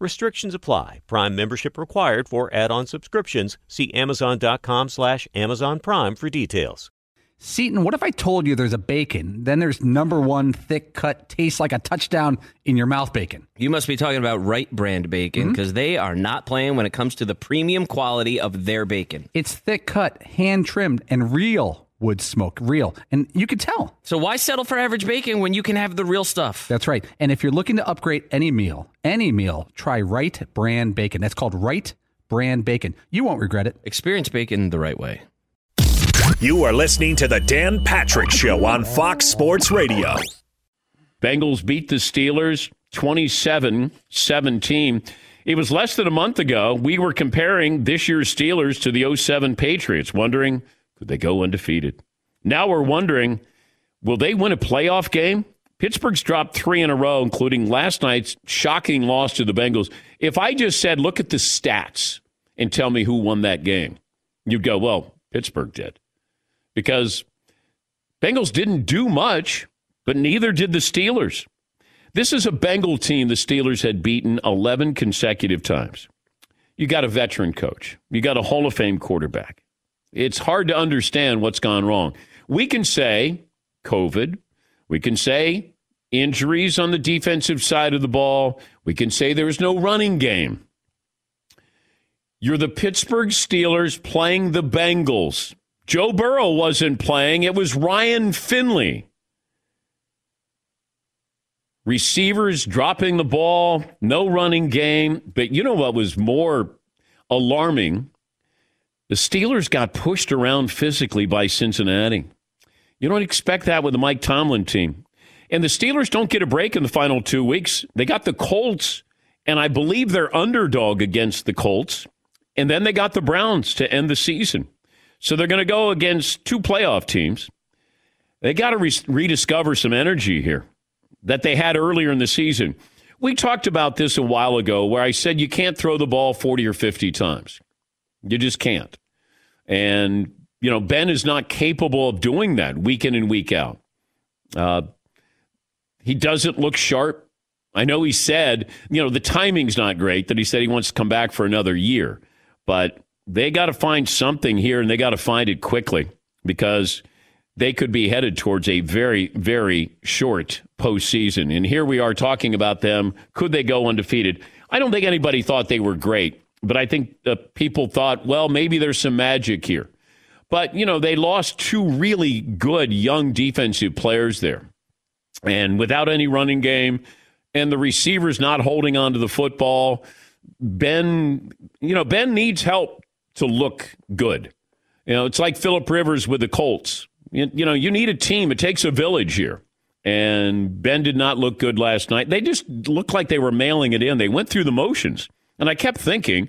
Restrictions apply. Prime membership required for add-on subscriptions. See Amazon.com slash Amazon Prime for details. Seaton, what if I told you there's a bacon, then there's number one thick cut, tastes like a touchdown in your mouth bacon? You must be talking about Wright Brand bacon because mm-hmm. they are not playing when it comes to the premium quality of their bacon. It's thick cut, hand trimmed, and real wood smoke, real. And you could tell. So why settle for average bacon when you can have the real stuff? That's right. And if you're looking to upgrade any meal, any meal, try Wright Brand Bacon. That's called Wright Brand Bacon. You won't regret it. Experience bacon the right way. You are listening to the Dan Patrick Show on Fox Sports Radio. Bengals beat the Steelers 27 17. It was less than a month ago. We were comparing this year's Steelers to the 07 Patriots, wondering they go undefeated? Now we're wondering will they win a playoff game? Pittsburgh's dropped three in a row, including last night's shocking loss to the Bengals. If I just said, look at the stats and tell me who won that game, you'd go, well, Pittsburgh did. Because Bengals didn't do much, but neither did the Steelers. This is a Bengal team the Steelers had beaten 11 consecutive times. You got a veteran coach, you got a Hall of Fame quarterback. It's hard to understand what's gone wrong. We can say COVID, we can say injuries on the defensive side of the ball, we can say there's no running game. You're the Pittsburgh Steelers playing the Bengals. Joe Burrow wasn't playing, it was Ryan Finley. Receivers dropping the ball, no running game. But you know what was more alarming the Steelers got pushed around physically by Cincinnati. You don't expect that with the Mike Tomlin team. And the Steelers don't get a break in the final two weeks. They got the Colts, and I believe they're underdog against the Colts. And then they got the Browns to end the season. So they're going to go against two playoff teams. They got to re- rediscover some energy here that they had earlier in the season. We talked about this a while ago where I said you can't throw the ball 40 or 50 times. You just can't. And, you know, Ben is not capable of doing that week in and week out. Uh, he doesn't look sharp. I know he said, you know, the timing's not great that he said he wants to come back for another year, but they got to find something here and they got to find it quickly because they could be headed towards a very, very short postseason. And here we are talking about them. Could they go undefeated? I don't think anybody thought they were great. But I think uh, people thought, well, maybe there's some magic here. But, you know, they lost two really good young defensive players there. And without any running game, and the receivers not holding on to the football, Ben, you know, Ben needs help to look good. You know, it's like Philip Rivers with the Colts. You, you know, you need a team. It takes a village here. And Ben did not look good last night. They just looked like they were mailing it in. They went through the motions. And I kept thinking,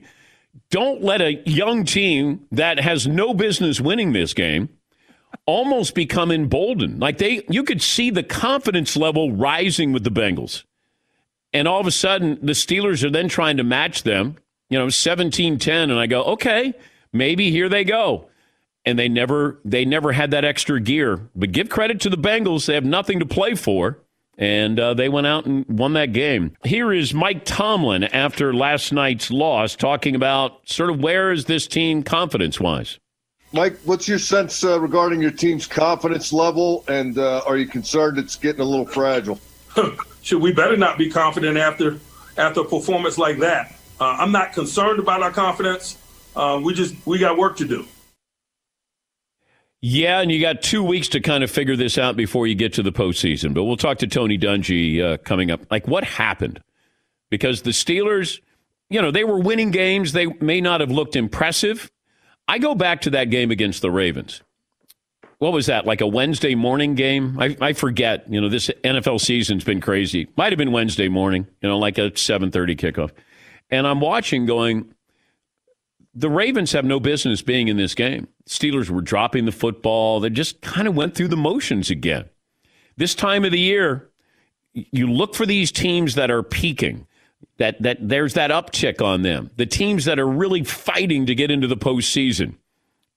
don't let a young team that has no business winning this game almost become emboldened. Like they you could see the confidence level rising with the Bengals. And all of a sudden the Steelers are then trying to match them, you know, 17-10 and I go, "Okay, maybe here they go." And they never they never had that extra gear. But give credit to the Bengals, they have nothing to play for and uh, they went out and won that game. Here is Mike Tomlin after last night's loss, talking about sort of where is this team confidence wise. Mike, what's your sense uh, regarding your team's confidence level, and uh, are you concerned it's getting a little fragile? Should we better not be confident after after a performance like that? Uh, I'm not concerned about our confidence. Uh, we just we got work to do. Yeah, and you got two weeks to kind of figure this out before you get to the postseason. But we'll talk to Tony Dungy uh, coming up. Like, what happened? Because the Steelers, you know, they were winning games. They may not have looked impressive I go back to that game against the Ravens. What was that? Like a Wednesday morning game? I, I forget. You know, this NFL season's been crazy. Might have been Wednesday morning. You know, like a seven thirty kickoff. And I'm watching, going, the Ravens have no business being in this game. Steelers were dropping the football. They just kind of went through the motions again. This time of the year, you look for these teams that are peaking that that there's that uptick on them. The teams that are really fighting to get into the postseason.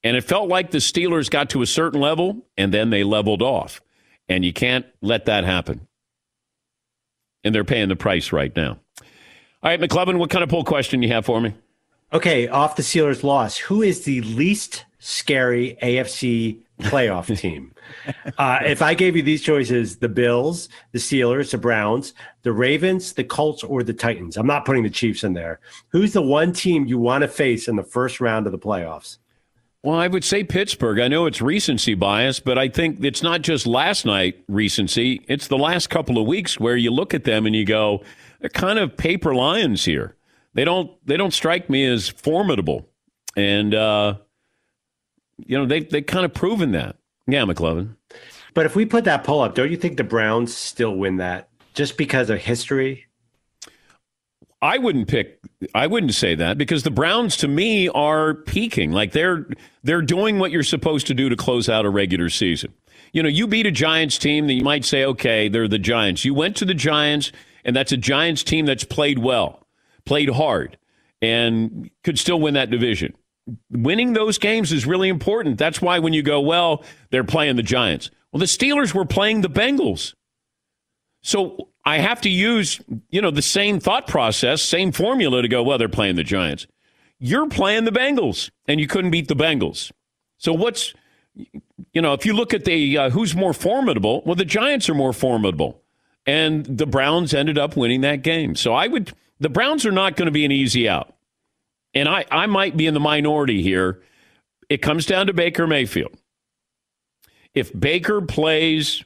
And it felt like the Steelers got to a certain level and then they leveled off. And you can't let that happen. And they're paying the price right now. All right, McLovin, what kind of poll question you have for me? Okay, off the Steelers' loss, who is the least scary AFC playoff team? Uh, if I gave you these choices, the Bills, the Steelers, the Browns, the Ravens, the Colts, or the Titans, I'm not putting the Chiefs in there. Who's the one team you want to face in the first round of the playoffs? Well, I would say Pittsburgh. I know it's recency bias, but I think it's not just last night recency. It's the last couple of weeks where you look at them and you go, they're kind of paper lions here. They don't they don't strike me as formidable, and uh, you know they they kind of proven that. Yeah, McLovin. But if we put that poll up, don't you think the Browns still win that just because of history? I wouldn't pick. I wouldn't say that because the Browns, to me, are peaking. Like they're they're doing what you're supposed to do to close out a regular season. You know, you beat a Giants team that you might say, okay, they're the Giants. You went to the Giants, and that's a Giants team that's played well, played hard, and could still win that division winning those games is really important. That's why when you go, well, they're playing the Giants. Well, the Steelers were playing the Bengals. So I have to use, you know, the same thought process, same formula to go, well, they're playing the Giants. You're playing the Bengals, and you couldn't beat the Bengals. So what's, you know, if you look at the uh, who's more formidable, well, the Giants are more formidable. And the Browns ended up winning that game. So I would, the Browns are not going to be an easy out and I, I might be in the minority here. It comes down to Baker Mayfield. If Baker plays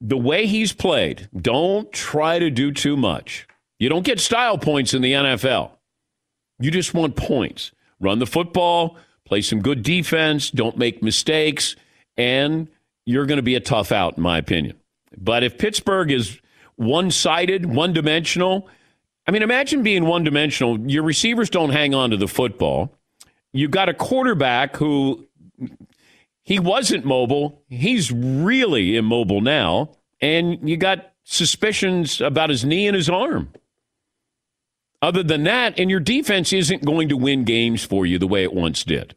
the way he's played, don't try to do too much. You don't get style points in the NFL. You just want points. Run the football, play some good defense, don't make mistakes, and you're going to be a tough out, in my opinion. But if Pittsburgh is one sided, one dimensional, I mean, imagine being one dimensional. Your receivers don't hang on to the football. You've got a quarterback who he wasn't mobile. He's really immobile now. And you got suspicions about his knee and his arm. Other than that, and your defense isn't going to win games for you the way it once did.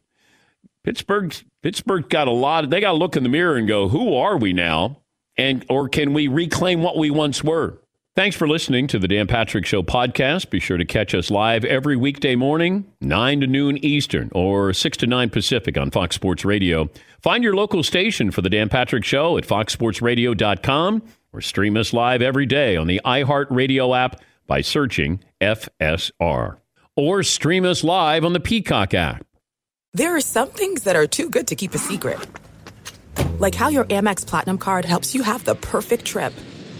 Pittsburgh Pittsburgh got a lot of, they got to look in the mirror and go, who are we now? And or can we reclaim what we once were? Thanks for listening to the Dan Patrick Show podcast. Be sure to catch us live every weekday morning, 9 to noon Eastern or 6 to 9 Pacific on Fox Sports Radio. Find your local station for the Dan Patrick Show at foxsportsradio.com or stream us live every day on the iHeartRadio app by searching FSR. Or stream us live on the Peacock app. There are some things that are too good to keep a secret, like how your Amex Platinum card helps you have the perfect trip.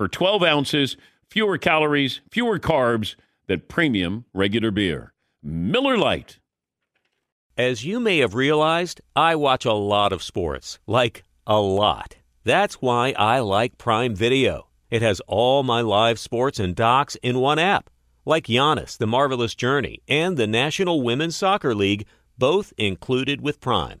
per 12 ounces, fewer calories, fewer carbs than premium regular beer. Miller Lite. As you may have realized, I watch a lot of sports. Like, a lot. That's why I like Prime Video. It has all my live sports and docs in one app. Like Giannis, The Marvelous Journey, and the National Women's Soccer League, both included with Prime.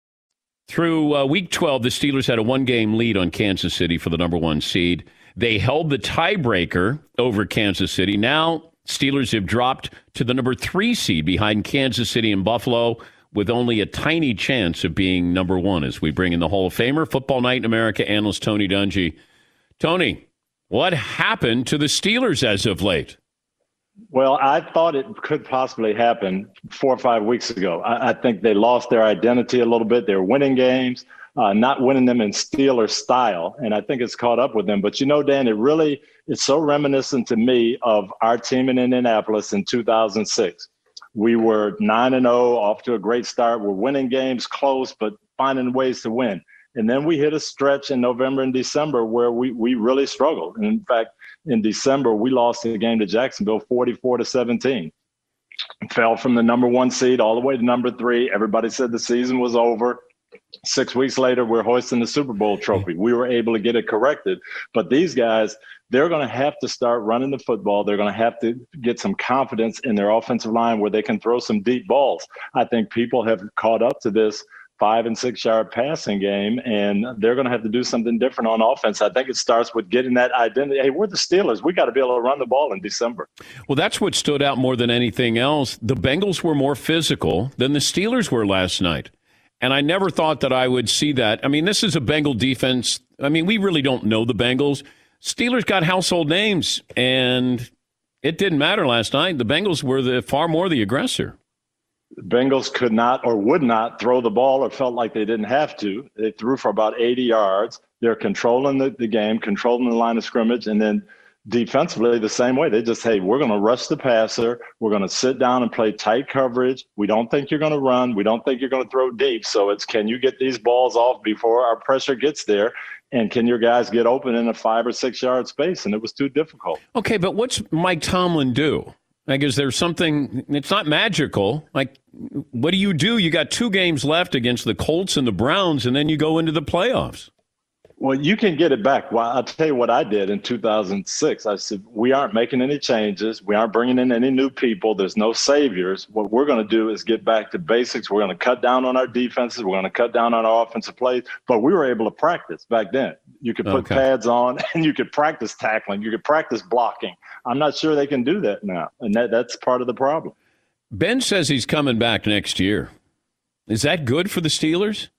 Through uh, week 12, the Steelers had a one game lead on Kansas City for the number one seed. They held the tiebreaker over Kansas City. Now, Steelers have dropped to the number three seed behind Kansas City and Buffalo with only a tiny chance of being number one as we bring in the Hall of Famer, Football Night in America analyst Tony Dungy. Tony, what happened to the Steelers as of late? Well, I thought it could possibly happen four or five weeks ago. I, I think they lost their identity a little bit. They're winning games, uh, not winning them in Steeler style, and I think it's caught up with them. But you know, Dan, it really is so reminiscent to me of our team in Indianapolis in 2006. We were nine and zero, off to a great start. We're winning games close, but finding ways to win. And then we hit a stretch in November and December where we, we really struggled. And in fact, in December, we lost the game to Jacksonville 44 to 17. Fell from the number one seed all the way to number three. Everybody said the season was over. Six weeks later, we're hoisting the Super Bowl trophy. We were able to get it corrected. But these guys, they're going to have to start running the football. They're going to have to get some confidence in their offensive line where they can throw some deep balls. I think people have caught up to this five and six yard passing game, and they're going to have to do something different on offense. I think it starts with getting that identity. Hey, we're the Steelers. We got to be able to run the ball in December. Well, that's what stood out more than anything else. The Bengals were more physical than the Steelers were last night. And I never thought that I would see that. I mean, this is a Bengal defense. I mean, we really don't know the Bengals. Steelers got household names, and it didn't matter last night. The Bengals were the far more the aggressor. Bengals could not or would not throw the ball or felt like they didn't have to. They threw for about 80 yards. They're controlling the, the game, controlling the line of scrimmage, and then defensively the same way. They just, hey, we're going to rush the passer. We're going to sit down and play tight coverage. We don't think you're going to run. We don't think you're going to throw deep. So it's can you get these balls off before our pressure gets there? And can your guys get open in a five or six yard space? And it was too difficult. Okay, but what's Mike Tomlin do? Like, is there something? It's not magical. Like, what do you do? You got two games left against the Colts and the Browns, and then you go into the playoffs. Well, you can get it back. Well, I'll tell you what I did in 2006. I said, we aren't making any changes. We aren't bringing in any new people. There's no saviors. What we're going to do is get back to basics. We're going to cut down on our defenses. We're going to cut down on our offensive plays. But we were able to practice back then. You could put okay. pads on and you could practice tackling. You could practice blocking. I'm not sure they can do that now. And that, that's part of the problem. Ben says he's coming back next year. Is that good for the Steelers?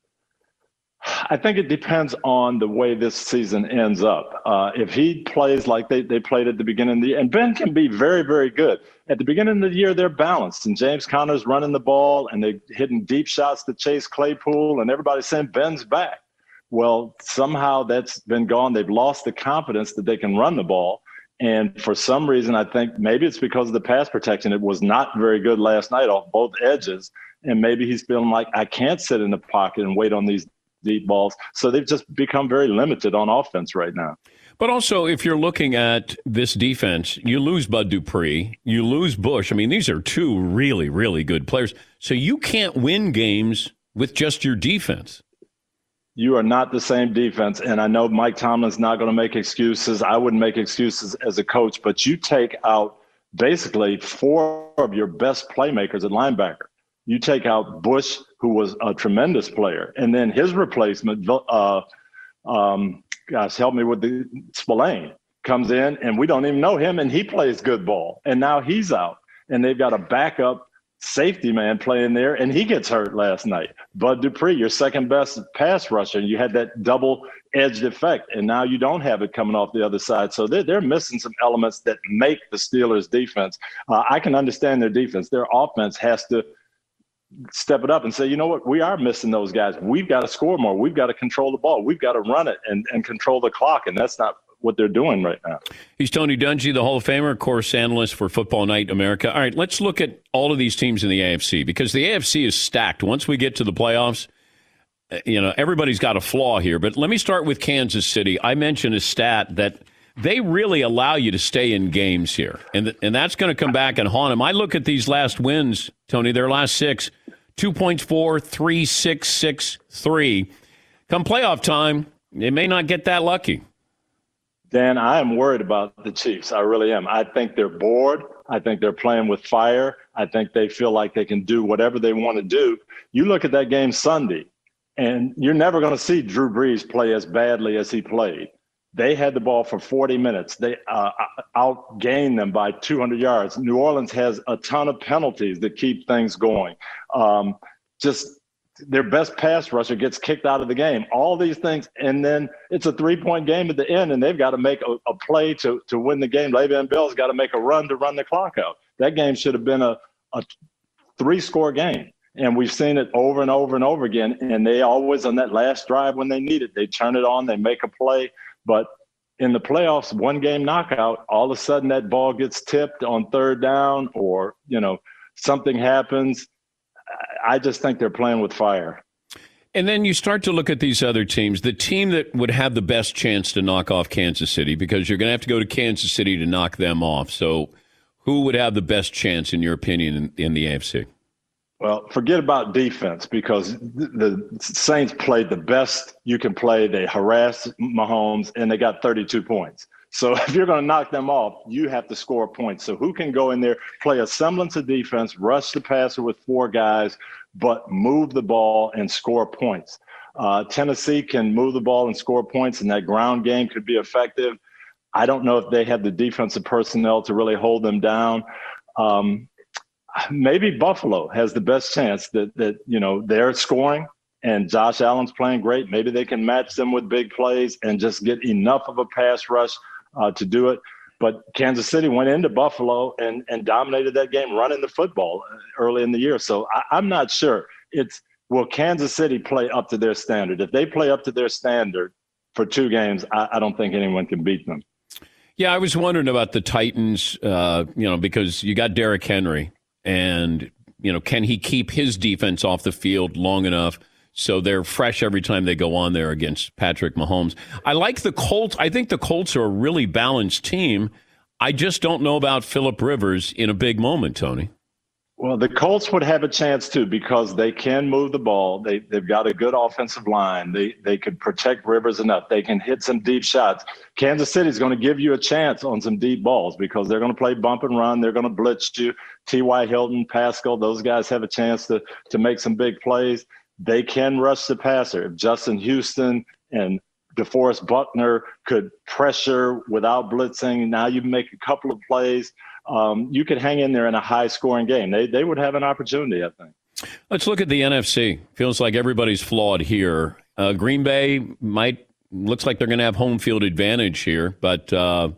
I think it depends on the way this season ends up. Uh, if he plays like they, they played at the beginning of the year, and Ben can be very, very good. At the beginning of the year, they're balanced, and James Conner's running the ball, and they're hitting deep shots to Chase Claypool, and everybody's saying Ben's back. Well, somehow that's been gone. They've lost the confidence that they can run the ball. And for some reason, I think maybe it's because of the pass protection. It was not very good last night off both edges. And maybe he's feeling like I can't sit in the pocket and wait on these deep balls. So they've just become very limited on offense right now. But also, if you're looking at this defense, you lose Bud Dupree, you lose Bush. I mean, these are two really, really good players. So you can't win games with just your defense you are not the same defense. And I know Mike Tomlin's not going to make excuses. I wouldn't make excuses as a coach, but you take out basically four of your best playmakers at linebacker. You take out Bush, who was a tremendous player, and then his replacement, uh, um, gosh, help me with the Spillane comes in, and we don't even know him, and he plays good ball, and now he's out, and they've got a backup safety man playing there, and he gets hurt last night. Bud Dupree, your second best pass rusher, and you had that double edged effect, and now you don't have it coming off the other side. So they're, they're missing some elements that make the Steelers' defense. Uh, I can understand their defense. Their offense has to step it up and say, you know what, we are missing those guys. We've got to score more. We've got to control the ball. We've got to run it and, and control the clock, and that's not what they're doing right now. He's Tony Dungy, the Hall of Famer, course analyst for Football Night America. All right, let's look at all of these teams in the AFC because the AFC is stacked. Once we get to the playoffs, uh, you know, everybody's got a flaw here. But let me start with Kansas City. I mentioned a stat that they really allow you to stay in games here, and th- and that's going to come back and haunt them. I look at these last wins, Tony. Their last six, two point four, three, six, six, three. Come playoff time, they may not get that lucky. Dan, I am worried about the Chiefs. I really am. I think they're bored. I think they're playing with fire. I think they feel like they can do whatever they want to do. You look at that game Sunday, and you're never going to see Drew Brees play as badly as he played. They had the ball for 40 minutes. They uh, outgained them by 200 yards. New Orleans has a ton of penalties that keep things going. Um, just their best pass rusher gets kicked out of the game. All these things, and then it's a three point game at the end, and they've got to make a, a play to to win the game. Le'Veon Bell's got to make a run to run the clock out. That game should have been a, a three score game. And we've seen it over and over and over again. And they always, on that last drive when they need it, they turn it on, they make a play. But in the playoffs, one game knockout, all of a sudden that ball gets tipped on third down or, you know, something happens I just think they're playing with fire. And then you start to look at these other teams. The team that would have the best chance to knock off Kansas City, because you're going to have to go to Kansas City to knock them off. So, who would have the best chance, in your opinion, in, in the AFC? Well, forget about defense because the Saints played the best you can play. They harassed Mahomes and they got 32 points. So if you're going to knock them off, you have to score points. So who can go in there, play a semblance of defense, rush the passer with four guys, but move the ball and score points? Uh, Tennessee can move the ball and score points, and that ground game could be effective. I don't know if they have the defensive personnel to really hold them down. Um, maybe Buffalo has the best chance that that you know they're scoring and Josh Allen's playing great. Maybe they can match them with big plays and just get enough of a pass rush uh, to do it. But Kansas City went into Buffalo and, and dominated that game running the football uh, early in the year. So I, I'm not sure. It's will Kansas City play up to their standard? If they play up to their standard for two games, I, I don't think anyone can beat them. Yeah, I was wondering about the Titans, uh, you know, because you got Derrick Henry, and you know, can he keep his defense off the field long enough so they're fresh every time they go on there against Patrick Mahomes. I like the Colts. I think the Colts are a really balanced team. I just don't know about Philip Rivers in a big moment, Tony. Well, the Colts would have a chance too because they can move the ball. They they've got a good offensive line. They they could protect Rivers enough. They can hit some deep shots. Kansas City is going to give you a chance on some deep balls because they're going to play bump and run. They're going to blitz you. T.Y. Hilton, Pascal, those guys have a chance to to make some big plays they can rush the passer. If Justin Houston and DeForest Buckner could pressure without blitzing, now you make a couple of plays. Um, you could hang in there in a high scoring game. They, they would have an opportunity, I think. Let's look at the NFC. Feels like everybody's flawed here. Uh, Green Bay might looks like they're going to have home field advantage here, but uh,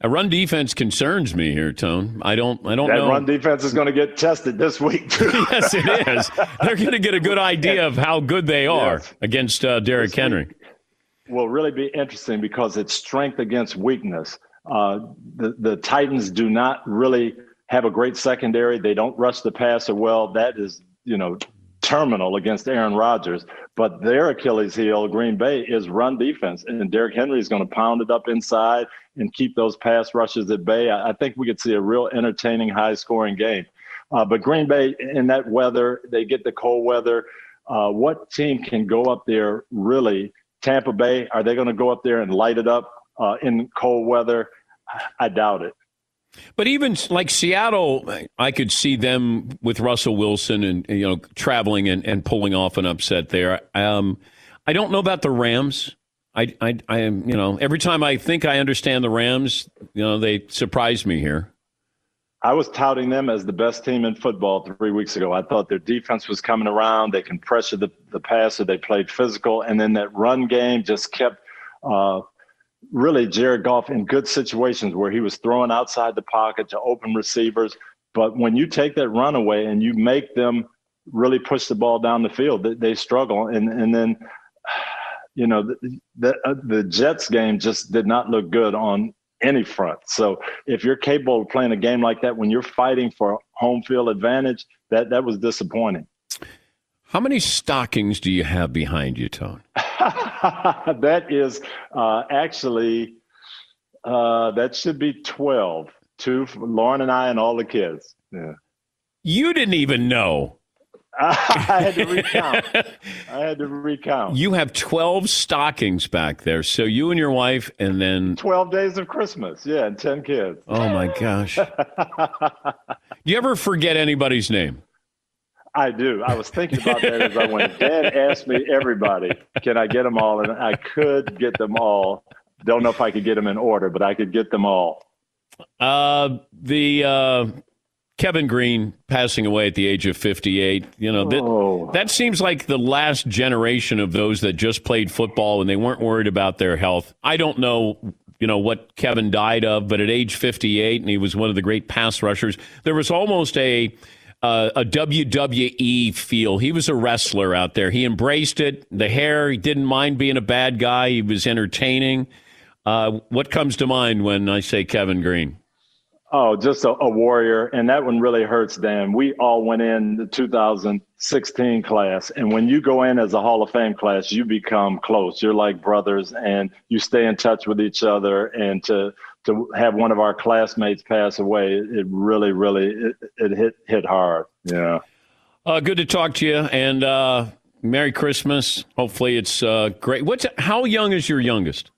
a run defense concerns me here, Tone. I don't. I don't that know. run defense is going to get tested this week. yes, it is. They're going to get a good idea of how good they are yes. against uh, Derrick Henry. Will really be interesting because it's strength against weakness. Uh, the the Titans do not really have a great secondary. They don't rush the passer well. That is, you know, terminal against Aaron Rodgers. But their Achilles heel, Green Bay, is run defense, and Derrick Henry is going to pound it up inside and keep those pass rushes at bay. I, I think we could see a real entertaining, high scoring game. Uh, but Green Bay in that weather, they get the cold weather. Uh, what team can go up there really? Tampa Bay, are they going to go up there and light it up uh, in cold weather? I doubt it. But even like Seattle, I could see them with Russell Wilson and you know traveling and, and pulling off an upset there. Um, I don't know about the Rams. I, I, I am, you know, every time I think I understand the Rams, you know, they surprise me here. I was touting them as the best team in football three weeks ago. I thought their defense was coming around. They can pressure the, the passer. They played physical. And then that run game just kept uh, really Jared Goff in good situations where he was throwing outside the pocket to open receivers. But when you take that runaway and you make them really push the ball down the field, they, they struggle. And and then, you know, the, the, uh, the Jets game just did not look good on any front. So if you're capable of playing a game like that when you're fighting for home field advantage, that that was disappointing. How many stockings do you have behind you, Tone? that is uh, actually uh, that should be twelve. Two for Lauren and I and all the kids. Yeah. You didn't even know. I had to recount. I had to recount. You have 12 stockings back there. So you and your wife, and then 12 days of Christmas. Yeah, and 10 kids. Oh, my gosh. do you ever forget anybody's name? I do. I was thinking about that as I went. Dad asked me everybody, can I get them all? And I could get them all. Don't know if I could get them in order, but I could get them all. Uh, the uh, Kevin Greene passing away at the age of 58. You know, that, oh. that seems like the last generation of those that just played football and they weren't worried about their health. I don't know you know what Kevin died of, but at age 58, and he was one of the great pass rushers. There was almost a uh, a WWE feel. He was a wrestler out there. He embraced it. The hair, he didn't mind being a bad guy. He was entertaining. Uh, what comes to mind when I say Kevin Greene? Oh, just a, a, warrior. And that one really hurts, Dan. We all went in the 2016 class. And when you go in as a Hall of Fame class, you become close. You're like brothers and you stay in touch with each other. And to, to have one of our classmates pass away, it really, really, it, it hit hit hard. Yeah. Uh, good to talk to you, and uh, Merry Christmas. Hopefully, it's uh, great. What's how young is your youngest?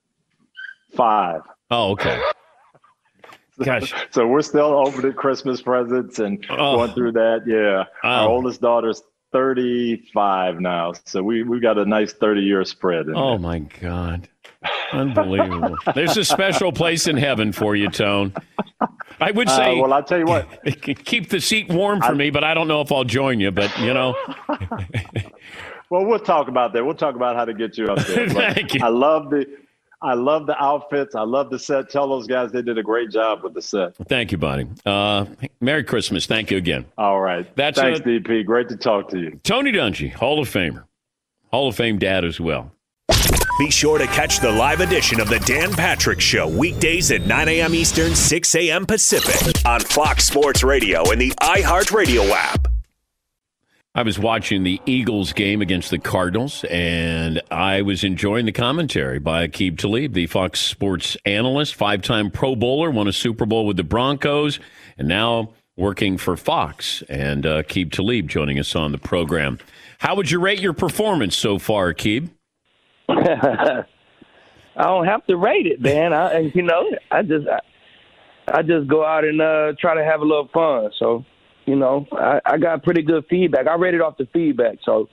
Five. Oh, okay. Gosh. so we're still opening Christmas presents and oh. going through that. Yeah. Oh. Our oldest daughter's 35 now. So we, we've got a nice 30 year spread. oh, there. my God. Unbelievable. There's a special place in heaven for you, Tone. I would uh, say. Uh, well, I'll tell you what. Keep the seat warm for I, me, but I don't know if I'll join you. But you know. well, we'll talk about that. We'll talk about how to get you up there. Thank you. I love the. I love the outfits. I love the set. Tell those guys they did a great job with the set. Thank you, buddy. Uh, Merry Christmas. Thank you again. All right. That's Thanks, a, DP. Great to talk to you. Tony Dungy, Hall of Famer, Hall of Fame dad as well. Be sure to catch the live edition of the Dan Patrick Show weekdays at 9 a.m. Eastern, 6 a.m. Pacific on Fox Sports Radio and the iHeartRadio app. I was watching the Eagles game against the Cardinals, and I was enjoying the commentary by Aqib Talib, the Fox Sports analyst, five time Pro Bowler, won a Super Bowl with the Broncos, and now working for Fox. And uh, Aqib Talib joining us on the program. How would you rate your performance so far, Aqib? I don't have to rate it, man. I you know I just I, I just go out and uh, try to have a little fun. So you know I, I got pretty good feedback. I rated off the feedback, so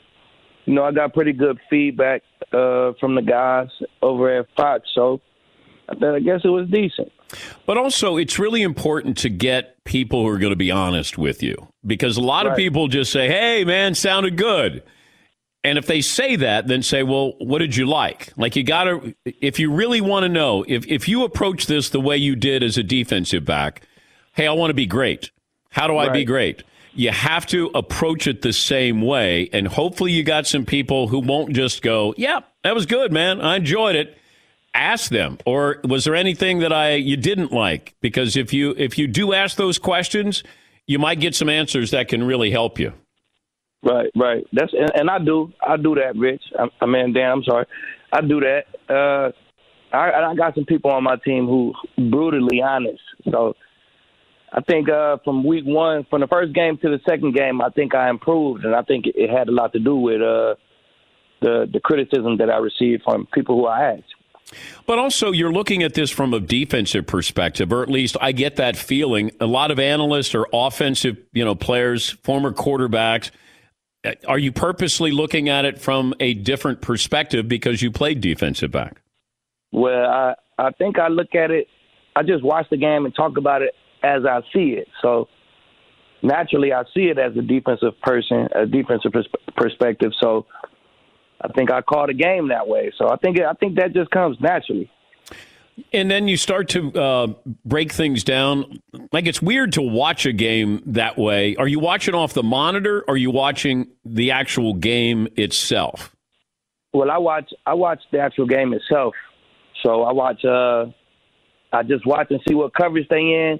you know I got pretty good feedback uh, from the guys over at Fox. So I then I guess it was decent. But also, it's really important to get people who are going to be honest with you because a lot right. of people just say, "Hey, man, sounded good." And if they say that, then say, well, what did you like? Like you got to, if you really want to know, if, if you approach this the way you did as a defensive back, hey, I want to be great. How do I be great? You have to approach it the same way. And hopefully you got some people who won't just go, yeah, that was good, man. I enjoyed it. ask them, or was there anything that I you didn't like? Because if you if you do ask those questions, you might get some answers that can really help you. Right, right. That's and, and I do, I do that, Rich. I, I mean, Dan, I'm sorry, I do that. Uh, I, I got some people on my team who brutally honest. So I think uh, from week one, from the first game to the second game, I think I improved, and I think it had a lot to do with uh, the the criticism that I received from people who I asked. But also, you're looking at this from a defensive perspective, or at least I get that feeling. A lot of analysts are offensive, you know, players, former quarterbacks. Uh, are you purposely looking at it from a different perspective because you played defensive back? Well, I I think I look at it. I just watch the game and talk about it as I see it. So naturally, I see it as a defensive person, a defensive pers- perspective. So I think I call the game that way. So I think I think that just comes naturally. And then you start to uh, break things down. Like it's weird to watch a game that way. Are you watching off the monitor? Or are you watching the actual game itself? Well, I watch I watch the actual game itself. So I watch. Uh, I just watch and see what coverage they in.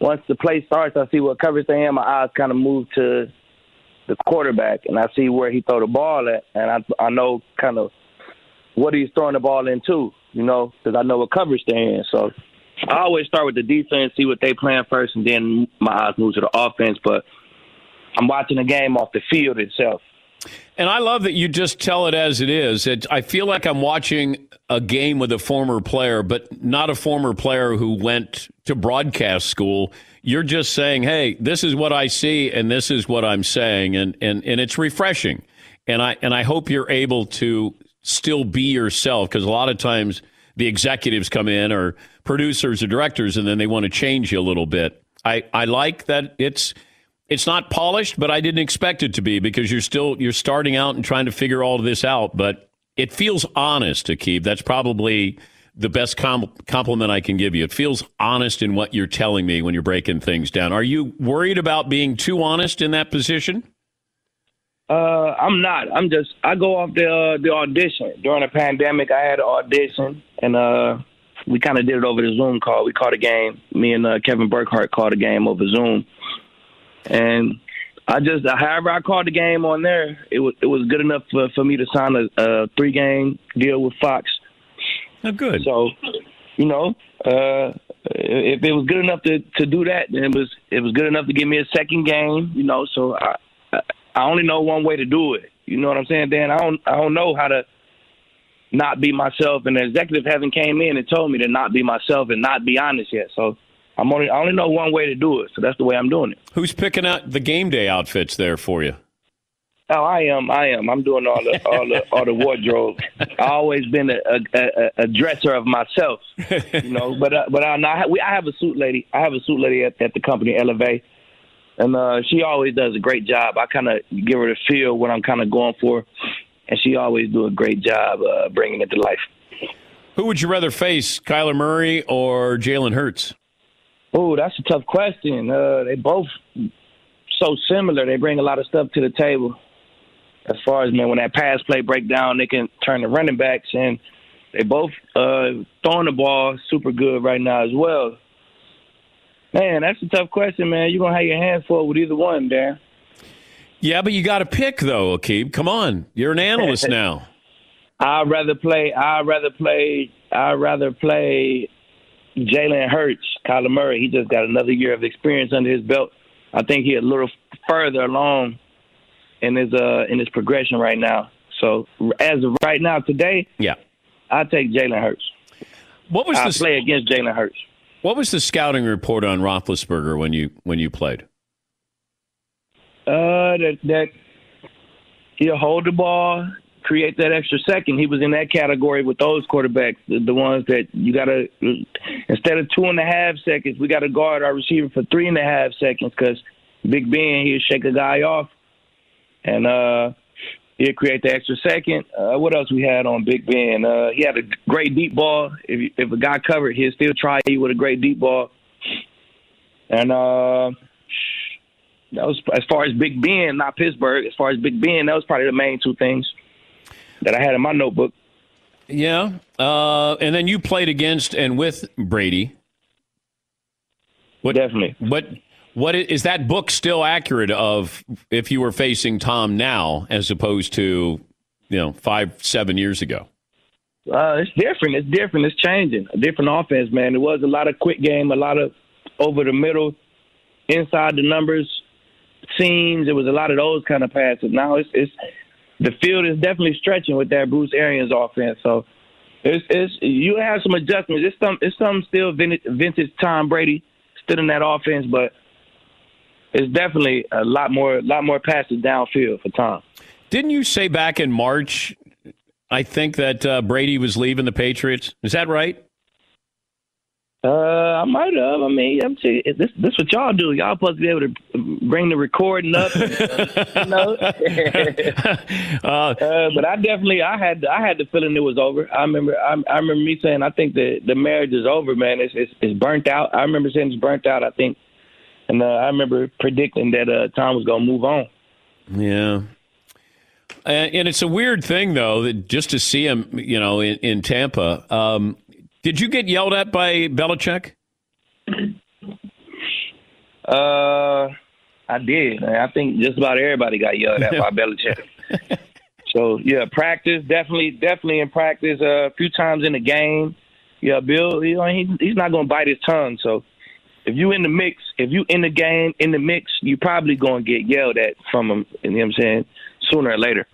Once the play starts, I see what coverage they in. My eyes kind of move to the quarterback, and I see where he throw the ball at, and I I know kind of what he's throwing the ball into, you know, because I know what coverage they're in. So I always start with the defense, see what they playing first, and then my eyes move to the offense. But I'm watching the game off the field itself. And I love that you just tell it as it is. It, I feel like I'm watching a game with a former player, but not a former player who went to broadcast school. You're just saying, hey, this is what I see and this is what I'm saying. And, and, and it's refreshing. And I, and I hope you're able to still be yourself because a lot of times the executives come in or producers or directors and then they want to change you a little bit. I, I like that it's it's not polished, but I didn't expect it to be because you're still you're starting out and trying to figure all of this out. But it feels honest, Aqib. That's probably the best com- compliment I can give you. It feels honest in what you're telling me when you're breaking things down. Are you worried about being too honest in that position? Uh, I'm not. I'm just. I go off the uh, the audition during the pandemic. I had an audition, and uh, we kind of did it over the Zoom call. We called a game. Me and uh, Kevin Burkhardt called a game over Zoom, and I just, however, I called the game on there. It was it was good enough for, for me to sign a, a three game deal with Fox. Oh, good. So, you know, uh, if it was good enough to, to do that, then it was it was good enough to give me a second game. You know, so I I only know one way to do it. You know what I'm saying, Dan? I don't I don't know how to not be myself, and the executive haven't came in and told me to not be myself and not be honest yet. So I'm only I only know one way to do it, so that's the way I'm doing it. Who's picking out the game day outfits there for you? Oh, I am. I am. I'm doing all the all the all the wardrobe. I always been a, a, a dresser of myself, you know. But uh, but I, I, we, I have a suit lady. I have a suit lady at, at the company Elevate, and uh, she always does a great job. I kind of give her the feel what I'm kind of going for, and she always do a great job uh, bringing it to life. Who would you rather face, Kyler Murray or Jalen Hurts? Oh, that's a tough question. Uh, they both so similar. They bring a lot of stuff to the table. As far as man, when that pass play break down, they can turn the running backs, and they both uh, throwing the ball super good right now as well. Man, that's a tough question, man. You're gonna have your hands full with either one, Dan. Yeah, but you got to pick though, Aqib. Come on, you're an analyst now. I'd rather play. I'd rather play. I'd rather play Jalen Hurts, Kyler Murray. He just got another year of experience under his belt. I think he's a little further along in his uh in his progression right now. So as of right now today, yeah, I take Jalen Hurts. What was I the play against Jalen Hurts? What was the scouting report on Roethlisberger when you when you played? Uh, that that he'll hold the ball, create that extra second. He was in that category with those quarterbacks, the, the ones that you got to instead of two and a half seconds, we got to guard our receiver for three and a half seconds because Big Ben he'll shake a guy off, and uh, he'll create the extra second. Uh, what else we had on Big Ben? Uh, he had a great deep ball. If if a guy covered, he'll still try you with a great deep ball, and. uh that was as far as Big Ben, not Pittsburgh. As far as Big Ben, that was probably the main two things that I had in my notebook. Yeah. Uh, and then you played against and with Brady. What, Definitely. What what i- is that book still accurate of if you were facing Tom now as opposed to you know five seven years ago? Uh, it's different. It's different. It's changing. A different offense, man. It was a lot of quick game, a lot of over the middle, inside the numbers, seams. It was a lot of those kind of passes. Now it's it's the field is definitely stretching with that Bruce Arians offense. So it's it's you have some adjustments. It's some it's some still vintage, vintage Tom Brady still in that offense, but it's definitely a lot more lot more passes downfield for Tom. Didn't you say back in March? I think that uh, Brady was leaving the Patriots. Is that right? Uh, I might have. I mean, I'm saying this. This what y'all do. Y'all supposed to be able to bring the recording up. you know. uh, but I definitely, I had, I had the feeling it was over. I remember, I, I remember me saying, I think the the marriage is over, man. It's it's, it's burnt out. I remember saying it's burnt out. I think, and uh, I remember predicting that uh, Tom was gonna move on. Yeah. And, and it's a weird thing, though, that just to see him, you know, in, in Tampa. Um, did you get yelled at by Belichick? Uh, I did. I think just about everybody got yelled at by Belichick. so yeah, practice definitely, definitely in practice. Uh, a few times in the game. Yeah, Bill. You know, he, he's not gonna bite his tongue. So if you in the mix, if you in the game, in the mix, you probably gonna get yelled at from him. You know what I'm saying? Sooner or later.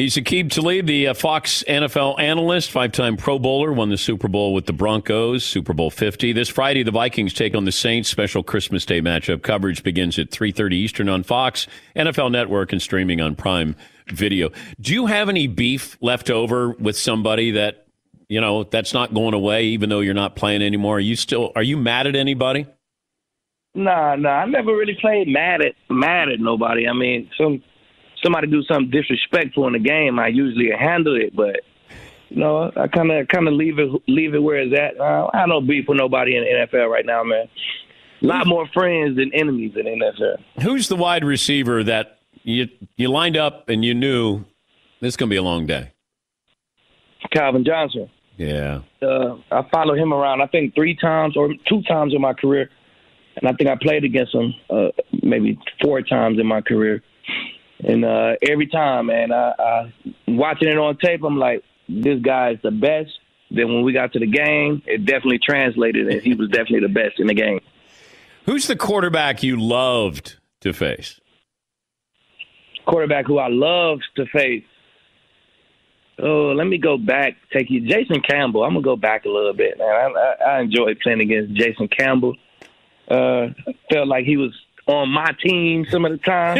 He's Aqib Talib, the uh, Fox NFL analyst, five-time Pro Bowler, won the Super Bowl with the Broncos, Super Bowl 50. This Friday, the Vikings take on the Saints. Special Christmas Day matchup coverage begins at 3.30 Eastern on Fox, NFL Network, and streaming on Prime Video. Do you have any beef left over with somebody that, you know, that's not going away even though you're not playing anymore? Are you still, are you mad at anybody? Nah, nah. I never really played mad at mad at nobody. I mean, some somebody do something disrespectful in the game, I usually handle it. But you know, I kind of kind of leave it leave it where it's at. Uh, I don't beef with nobody in the NFL right now, man. A lot more friends than enemies in the NFL. Who's the wide receiver that you you lined up and you knew this is going to be a long day? Calvin Johnson. Yeah. Uh, I followed him around. I think three times or two times in my career, and I think I played against him uh, maybe four times in my career. And uh, every time, man, I, I watching it on tape, I'm like, this guy is the best. Then when we got to the game, it definitely translated, and he was definitely the best in the game. Who's the quarterback you loved to face? Quarterback who I loved to face. Oh, let me go back. Take you, Jason Campbell. I'm gonna go back a little bit, man. I, I, I enjoyed playing against Jason Campbell. Uh, felt like he was on my team some of the time.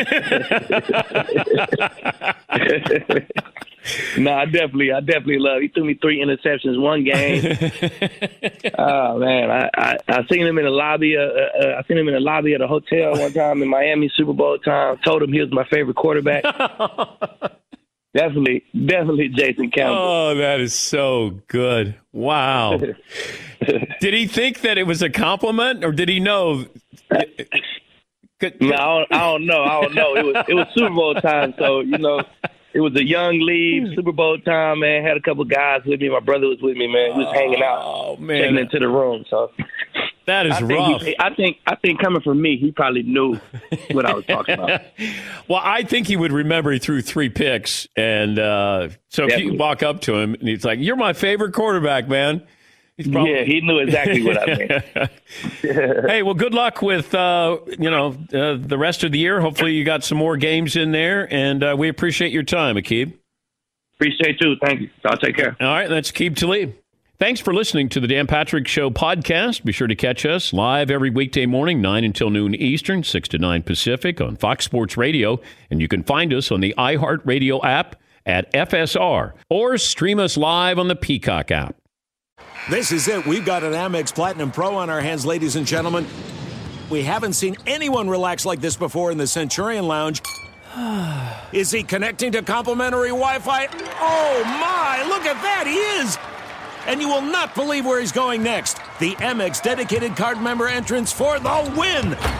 no, I definitely, I definitely love. He threw me three interceptions one game. oh man, I, I I seen him in the lobby. Uh, uh, I seen him in the lobby at a hotel one time in Miami Super Bowl time. Told him he was my favorite quarterback. definitely, definitely Jason Campbell. Oh, that is so good! Wow. did he think that it was a compliment, or did he know? No, I don't, I don't know. I don't know. It was it was Super Bowl time, so you know, it was a young lead Super Bowl time. Man, had a couple guys with me. My brother was with me. Man, he was hanging out, oh, man. checking into the room. So that is I rough. He, I think I think coming from me, he probably knew what I was talking about. well, I think he would remember he threw three picks, and uh, so if you walk up to him and he's like, "You're my favorite quarterback, man." He's yeah, he knew exactly what I meant. hey, well, good luck with uh, you know uh, the rest of the year. Hopefully, you got some more games in there, and uh, we appreciate your time, Aqib. Appreciate you. Too. Thank you. I'll take care. All right, that's Aqib Talib. Thanks for listening to the Dan Patrick Show podcast. Be sure to catch us live every weekday morning, 9 until noon Eastern, 6 to 9 Pacific on Fox Sports Radio. And you can find us on the iHeartRadio app at FSR or stream us live on the Peacock app. This is it. We've got an Amex Platinum Pro on our hands, ladies and gentlemen. We haven't seen anyone relax like this before in the Centurion Lounge. Is he connecting to complimentary Wi Fi? Oh my, look at that! He is! And you will not believe where he's going next. The Amex dedicated card member entrance for the win!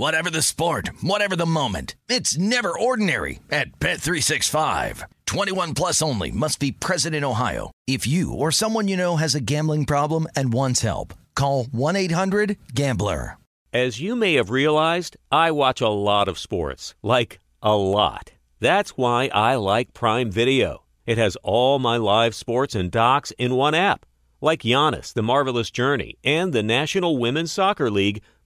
Whatever the sport, whatever the moment, it's never ordinary at Bet365. 21 plus only must be present in Ohio. If you or someone you know has a gambling problem and wants help, call 1-800-GAMBLER. As you may have realized, I watch a lot of sports. Like, a lot. That's why I like Prime Video. It has all my live sports and docs in one app. Like Giannis, The Marvelous Journey, and the National Women's Soccer League –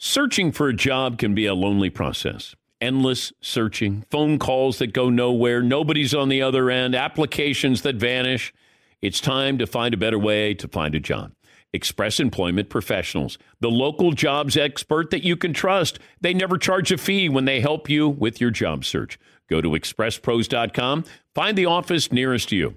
Searching for a job can be a lonely process. Endless searching, phone calls that go nowhere, nobody's on the other end, applications that vanish. It's time to find a better way to find a job. Express Employment Professionals, the local jobs expert that you can trust. They never charge a fee when they help you with your job search. Go to expresspros.com, find the office nearest to you.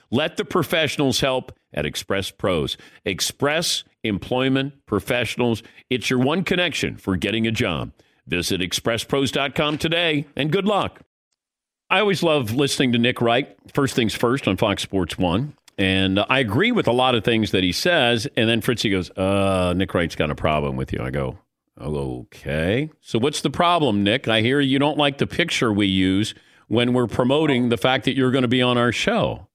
Let the professionals help at Express Pros. Express Employment Professionals. It's your one connection for getting a job. Visit expresspros.com today and good luck. I always love listening to Nick Wright, first things first on Fox Sports 1. And I agree with a lot of things that he says. And then Fritzy goes, uh, Nick Wright's got a problem with you. I go, okay. So what's the problem, Nick? I hear you don't like the picture we use when we're promoting the fact that you're going to be on our show.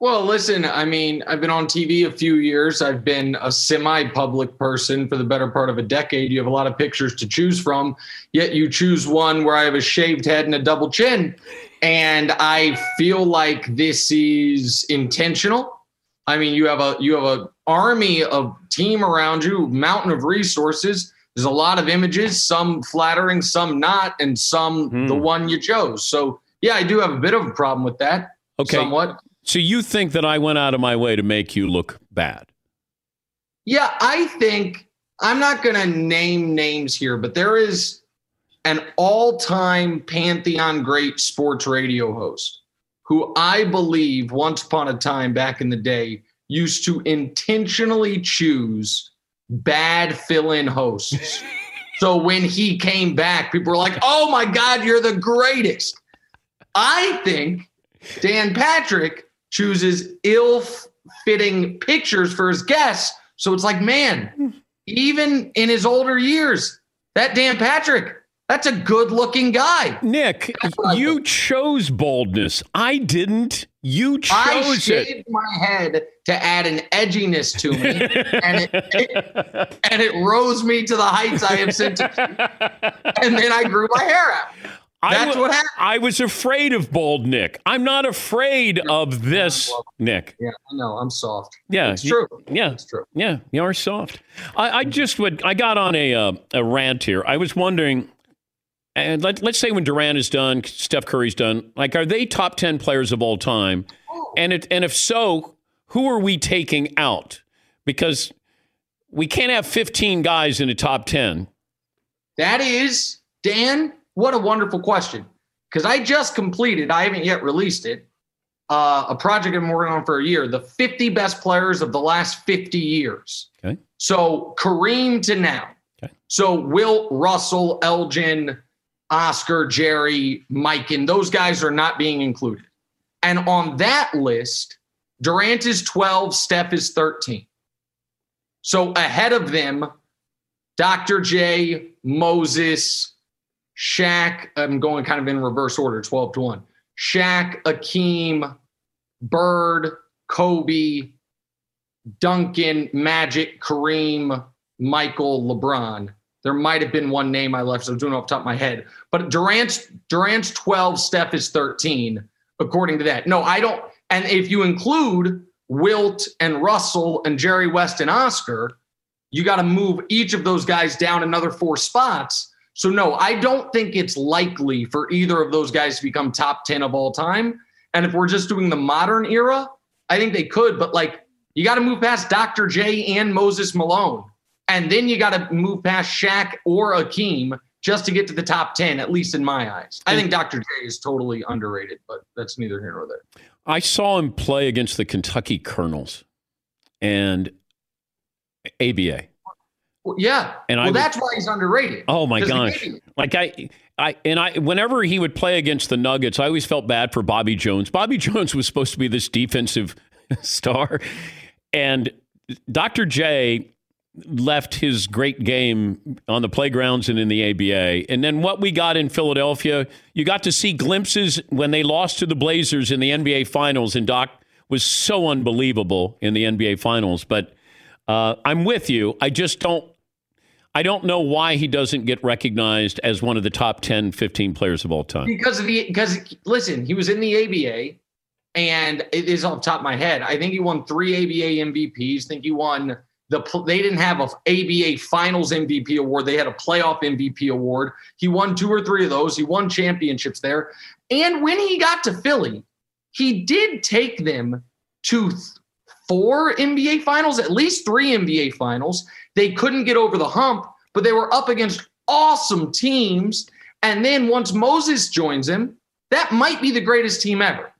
Well, listen, I mean, I've been on TV a few years. I've been a semi public person for the better part of a decade. You have a lot of pictures to choose from, yet you choose one where I have a shaved head and a double chin. And I feel like this is intentional. I mean, you have a you have a army of team around you, mountain of resources. There's a lot of images, some flattering, some not, and some the Hmm. one you chose. So yeah, I do have a bit of a problem with that. Okay. Somewhat. So you think that I went out of my way to make you look bad? Yeah, I think I'm not going to name names here, but there is an all time pantheon great sports radio host who I believe once upon a time back in the day used to intentionally choose bad fill in hosts. so when he came back, people were like, oh my God, you're the greatest. I think Dan Patrick chooses ill fitting pictures for his guests. So it's like, man, even in his older years, that Dan Patrick, that's a good looking guy. Nick, you chose boldness. I didn't. You chose I shaved it. my head to add an edginess to me, and it, and it rose me to the heights I have since. And then I grew my hair out. That's I, what happened. I was afraid of bald Nick. I'm not afraid of this Nick. Yeah, I know. I'm soft. Yeah, it's you- true. Yeah, it's true. Yeah, you are soft. I, I just would. I got on a uh, a rant here. I was wondering, and let, let's say when Durant is done, Steph Curry's done. Like, are they top ten players of all time? And it, and if so, who are we taking out? Because we can't have 15 guys in the top 10. That is, Dan, what a wonderful question. Because I just completed, I haven't yet released it, uh, a project I've been working on for a year, the 50 best players of the last 50 years. Okay. So Kareem to now. Okay. So Wilt, Russell, Elgin, Oscar, Jerry, Mike, and those guys are not being included. And on that list, Durant is 12, Steph is 13. So ahead of them, Dr. J, Moses, Shaq. I'm going kind of in reverse order, 12 to 1. Shaq, Akeem, Bird, Kobe, Duncan, Magic, Kareem, Michael, LeBron. There might have been one name I left, so I'm doing off the top of my head. But Durant's Durant's 12, Steph is 13, according to that. No, I don't. And if you include Wilt and Russell and Jerry West and Oscar, you got to move each of those guys down another four spots. So no, I don't think it's likely for either of those guys to become top 10 of all time. And if we're just doing the modern era, I think they could, but like you got to move past Dr. J and Moses Malone. And then you got to move past Shaq or Akeem just to get to the top 10, at least in my eyes. I think Dr. J is totally underrated, but that's neither here nor there. I saw him play against the Kentucky Colonels and ABA. Well, yeah. And well, I that's why he's underrated. Oh my gosh! Like I, I, and I, whenever he would play against the Nuggets, I always felt bad for Bobby Jones. Bobby Jones was supposed to be this defensive star, and Dr. J left his great game on the playgrounds and in the ABA. And then what we got in Philadelphia, you got to see glimpses when they lost to the Blazers in the NBA Finals, and Doc was so unbelievable in the NBA Finals. But uh, I'm with you. I just don't. I don't know why he doesn't get recognized as one of the top 10, 15 players of all time. because of the because listen, he was in the ABA, and it is off top of my head. I think he won three ABA MVPs. I think he won the. They didn't have a ABA Finals MVP award. They had a playoff MVP award. He won two or three of those. He won championships there. And when he got to Philly, he did take them to four NBA finals, at least three NBA finals. They couldn't get over the hump, but they were up against awesome teams. And then once Moses joins him, that might be the greatest team ever.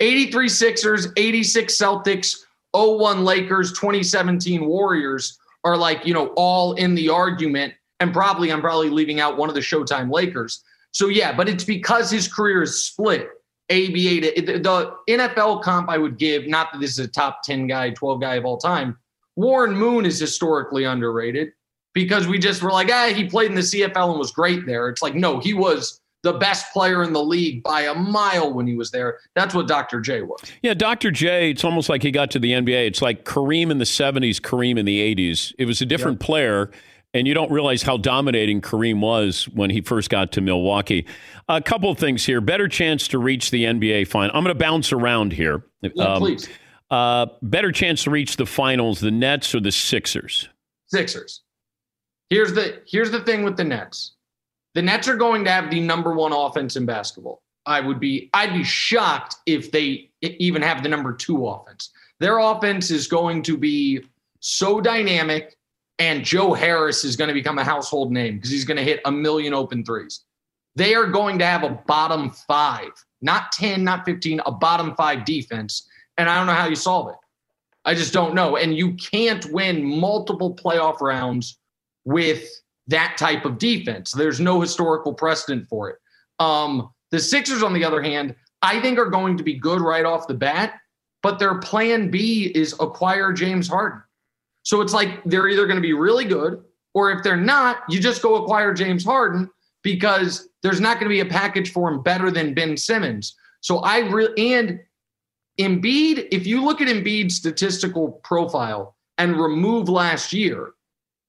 83 Sixers, 86 Celtics, 01 Lakers, 2017 Warriors are like, you know, all in the argument. And probably I'm probably leaving out one of the Showtime Lakers. So yeah, but it's because his career is split. ABA to the the NFL comp I would give, not that this is a top 10 guy, 12 guy of all time. Warren Moon is historically underrated because we just were like, ah, he played in the CFL and was great there. It's like, no, he was the best player in the league by a mile when he was there. That's what Dr. J was. Yeah, Dr. J, it's almost like he got to the NBA. It's like Kareem in the 70s, Kareem in the 80s. It was a different player, and you don't realize how dominating Kareem was when he first got to Milwaukee. A couple of things here. Better chance to reach the NBA final. I'm going to bounce around here. Yeah, please. Uh, better chance to reach the finals, the Nets or the Sixers? Sixers. Here's the here's the thing with the Nets. The Nets are going to have the number one offense in basketball. I would be I'd be shocked if they even have the number two offense. Their offense is going to be so dynamic, and Joe Harris is going to become a household name because he's going to hit a million open threes. They are going to have a bottom five, not 10, not 15, a bottom five defense. And I don't know how you solve it. I just don't know. And you can't win multiple playoff rounds with that type of defense. There's no historical precedent for it. Um, the Sixers, on the other hand, I think are going to be good right off the bat, but their plan B is acquire James Harden. So it's like they're either going to be really good, or if they're not, you just go acquire James Harden because there's not going to be a package for him better than Ben Simmons. So I really and Embiid, if you look at Embiid's statistical profile and remove last year,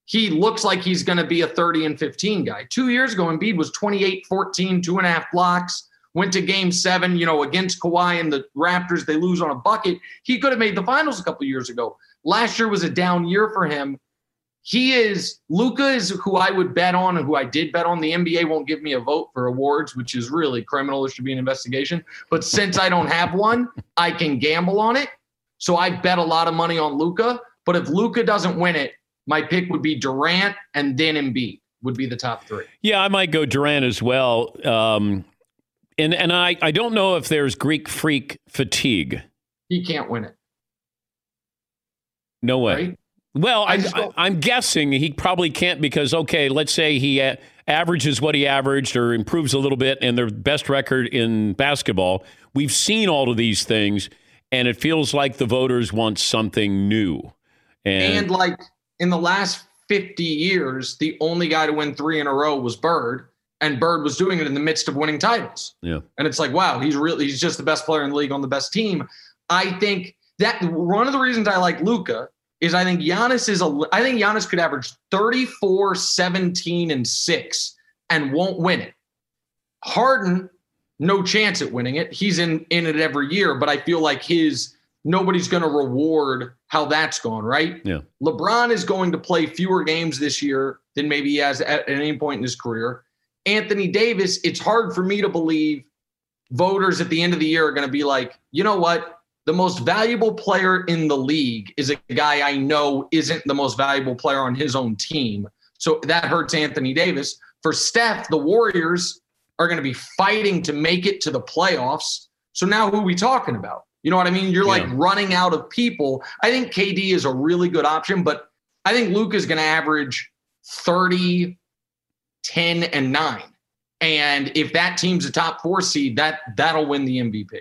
he looks like he's going to be a 30 and 15 guy. Two years ago, Embiid was 28, 14, two and a half blocks, went to game seven, you know, against Kawhi and the Raptors. They lose on a bucket. He could have made the finals a couple years ago. Last year was a down year for him. He is Luka is who I would bet on and who I did bet on. The NBA won't give me a vote for awards, which is really criminal. There should be an investigation. But since I don't have one, I can gamble on it. So I bet a lot of money on Luka. But if Luka doesn't win it, my pick would be Durant and then Embiid would be the top three. Yeah, I might go Durant as well. Um, and and I, I don't know if there's Greek freak fatigue. He can't win it. No way. Right? Well, I I, just don't- I, am guessing he probably can't because, okay, let's say he uh, averages what he averaged or improves a little bit and their best record in basketball. We've seen all of these things. and it feels like the voters want something new. And, And like in the last 50 years, the only guy to win three in a row was Bird, and Bird was doing it in the midst of winning titles. yeah, And it's like, wow, he's really he's just the best player in the league on the best team. I think that one of the reasons I like Luka is I think Giannis is a I think Giannis could average 34, 17, and 6 and won't win it. Harden, no chance at winning it. He's in in it every year, but I feel like his nobody's going to reward how that's gone, right? yeah. LeBron is going to play fewer games this year than maybe he has at, at any point in his career. Anthony Davis, it's hard for me to believe voters at the end of the year are going to be like, you know what? The most valuable player in the league is a guy I know isn't the most valuable player on his own team. So that hurts Anthony Davis. For Steph, the Warriors are going to be fighting to make it to the playoffs. So now who are we talking about? You know what I mean? You're like running out of people. I think KD is a really good option, but I think Luke is going to average 30, 10, and 9. And if that team's a top four seed, that that'll win the MVP.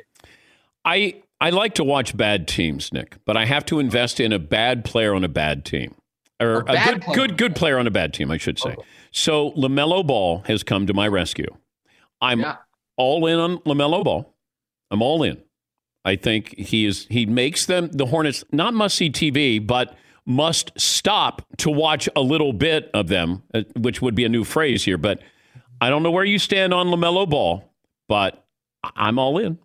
I I like to watch bad teams, Nick, but I have to invest in a bad player on a bad team, or a, bad good player. good good player on a bad team, I should say. So LaMelo Ball has come to my rescue. I'm Yeah. all in on LaMelo Ball. I'm all in. I think he is. He makes them the Hornets not must see TV, but must stop to watch a little bit of them, uh, which would be a new phrase here. But I don't know where you stand on LaMelo Ball, but I'm all in.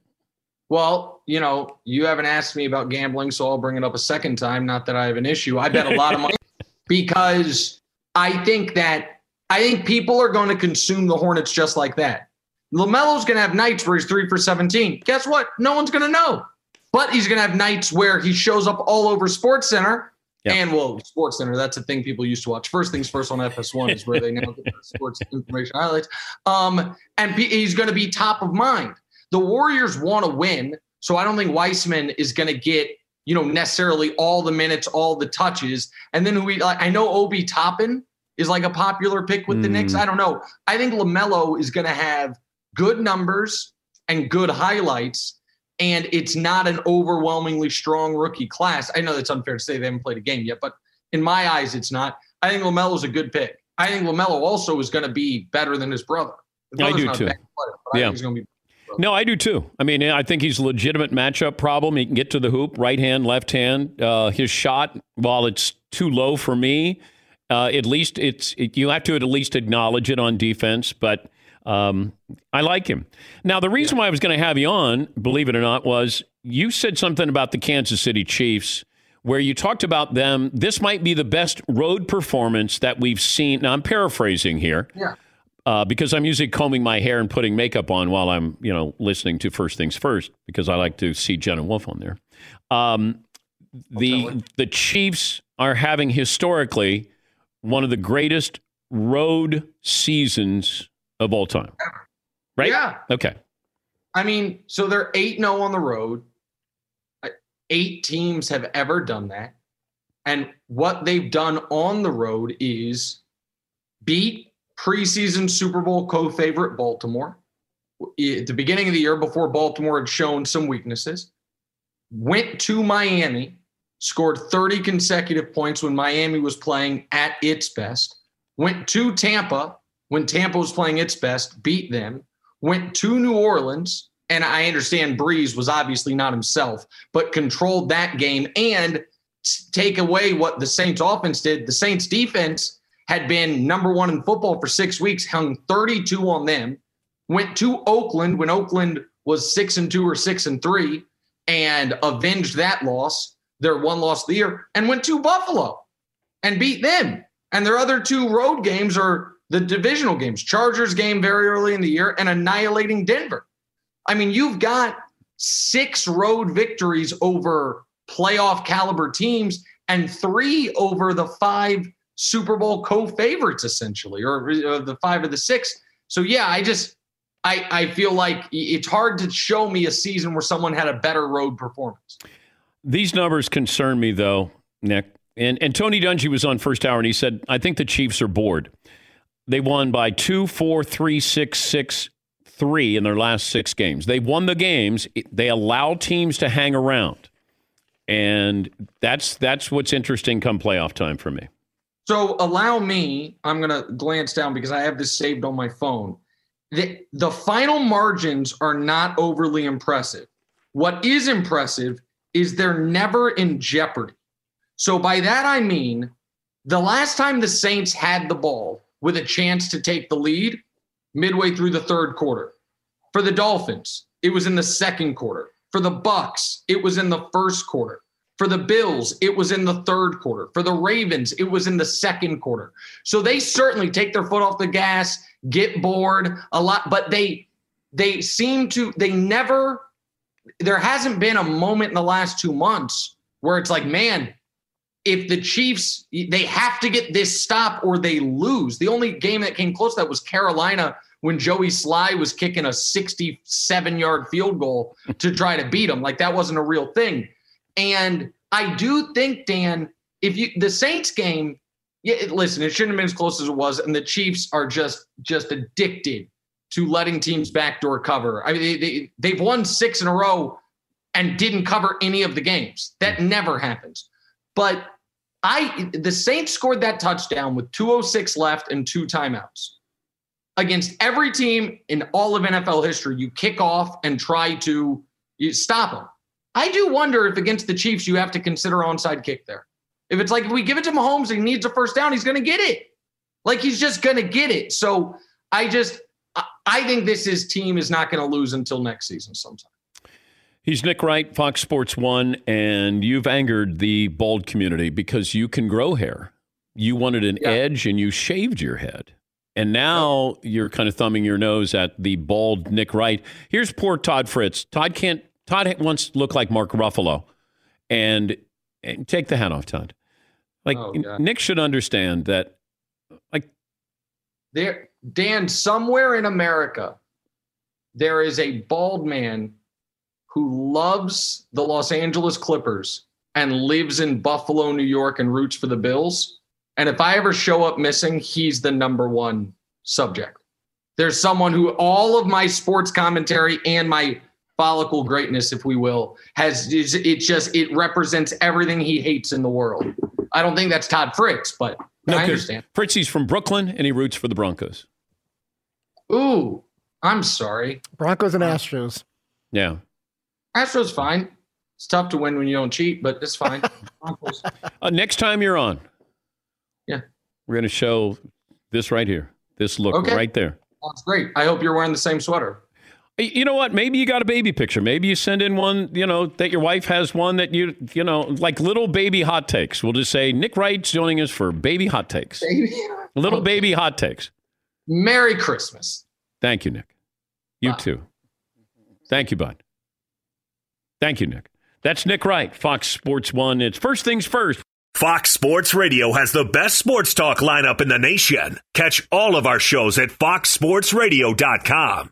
Well, you know, you haven't asked me about gambling, so I'll bring it up a second time. Not that I have an issue. I bet a lot of money because I think that I think people are going to consume the Hornets just like that. LaMelo's going to have nights where he's three for 17. Guess what? No one's going to know. But he's going to have nights where he shows up all over Sports Center. And well, Sports Center, that's a thing people used to watch. First things first on FS1 is where they now get the sports information highlights. Um, and he's going to be top of mind. The Warriors want to win, so I don't think Wiseman is going to get you know necessarily all the minutes, all the touches. And then we, like, I know Obi Toppin is like a popular pick with the Knicks. Mm. I don't know. I think LaMelo is going to have good numbers and good highlights. And it's not an overwhelmingly strong rookie class. I know that's unfair to say they haven't played a game yet, but in my eyes, it's not. I think LaMelo's a good pick. I think LaMelo also is going to be better than his brother. His I do not too. bad player, but I Yeah. think he's going to be No, I do too. I mean, I think he's a legitimate matchup problem. He can get to the hoop, right hand, left hand. Uh, his shot, while it's too low for me, uh, at least it's it, you have to at least acknowledge it on defense. But um, I like him. Now, the reason why I was going to have you on, believe it or not, was you said something about the Kansas City Chiefs. Where you talked about them, this might be the best road performance that we've seen. Now, I'm paraphrasing here Yeah. Uh, because I'm usually combing my hair and putting makeup on while I'm, you know, listening to First Things First because I like to see Jenna Wolfe on there. Um, the the Chiefs are having historically one of the greatest road seasons of all time. Right? Yeah. Okay. I mean, so they're 8 0 on the road. Uh, Eight teams have ever done that. And what they've done on the road is beat preseason Super Bowl co favorite Baltimore at the beginning of the year before Baltimore had shown some weaknesses. Went to Miami, scored 30 consecutive points when Miami was playing at its best. Went to Tampa when Tampa was playing its best, beat them went to New Orleans, and I understand Brees was obviously not himself, but controlled that game and take away what the Saints offense did. The Saints defense had been number one in football for six weeks, hung 32 on them, went to Oakland when Oakland was six and two or six and three, and avenged that loss, their one loss of the year, and went to Buffalo and beat them. And their other two road games are the divisional games, Chargers game very early in the year and annihilating Denver. I mean, you've got six road victories over playoff caliber teams and three over the five Super Bowl co-favorites essentially, or the five of the six. So yeah, I just I I feel like it's hard to show me a season where someone had a better road performance. These numbers concern me, though, Nick. And, and Tony Dungy was on first hour, and he said, I think the Chiefs are bored. They won by two, four, three, six, six, three in their last six games. They won the games. They allow teams to hang around, and that's that's what's interesting come playoff time for me. So allow me, I'm going to glance down because I have this saved on my phone. The, the final margins are not overly impressive. What is impressive is they're never in jeopardy. So by that I mean the last time the Saints had the ball with a chance to take the lead midway through the third quarter. For the Dolphins, it was in the second quarter. For the Bucs, it was in the first quarter. For the Bills, it was in the third quarter. For the Ravens, it was in the second quarter. So they certainly take their foot off the gas, get bored a lot, but they they seem to they never there hasn't been a moment in the last 2 months where it's like, man, if the Chiefs they have to get this stop or they lose. The only game that came close to that was Carolina when Joey Slye was kicking a 67 yard field goal to try to beat them. Like that wasn't a real thing. And I do think, Dan, if you the Saints game, yeah, listen, it shouldn't have been as close as it was, and the Chiefs are just just addicted to letting teams backdoor cover. I mean, they, they they've won six in a row and didn't cover any of the games. That never happens. But I the Saints scored that touchdown with 206 left and two timeouts. Against every team in all of NFL history, you kick off and try to stop them. I do wonder if against the Chiefs you have to consider onside kick there. If it's like if we give it to Mahomes and he needs a first down, he's going to get it. Like he's just going to get it. So I just I think this is team is not going to lose until next season sometime. He's Nick Wright, Fox Sports One, and you've angered the bald community because you can grow hair. You wanted an yeah. edge and you shaved your head. And now you're kind of thumbing your nose at the bald Nick Wright. Here's poor Todd Fritz. Todd can't Todd once looked like Mark Ruffalo. And, and take the hat off, Todd. Like oh, Nick should understand that like there Dan, somewhere in America, there is a bald man who loves the Los Angeles Clippers and lives in Buffalo, New York, and roots for the Bills. And if I ever show up missing, he's the number one subject. There's someone who all of my sports commentary and my follicle greatness, if we will, has it just it represents everything he hates in the world. I don't think that's Todd Fritz, but no, I understand. Fritzy's from Brooklyn and he roots for the Broncos. Ooh, I'm sorry. Broncos and Astros. Yeah. Astros fine. It's tough to win when you don't cheat, but it's fine. uh, next time you're on, yeah, we're going to show this right here. This look okay. right there. That's great. I hope you're wearing the same sweater. You know what? Maybe you got a baby picture. Maybe you send in one, you know, that your wife has one that you, you know, like little baby hot takes. We'll just say Nick Wright's joining us for baby hot takes. Baby. Little okay. baby hot takes. Merry Christmas. Thank you, Nick. You Bye. too. Thank you, bud. Thank you, Nick. That's Nick Wright, Fox Sports One. It's first things first. Fox Sports Radio has the best sports talk lineup in the nation. Catch all of our shows at foxsportsradio.com.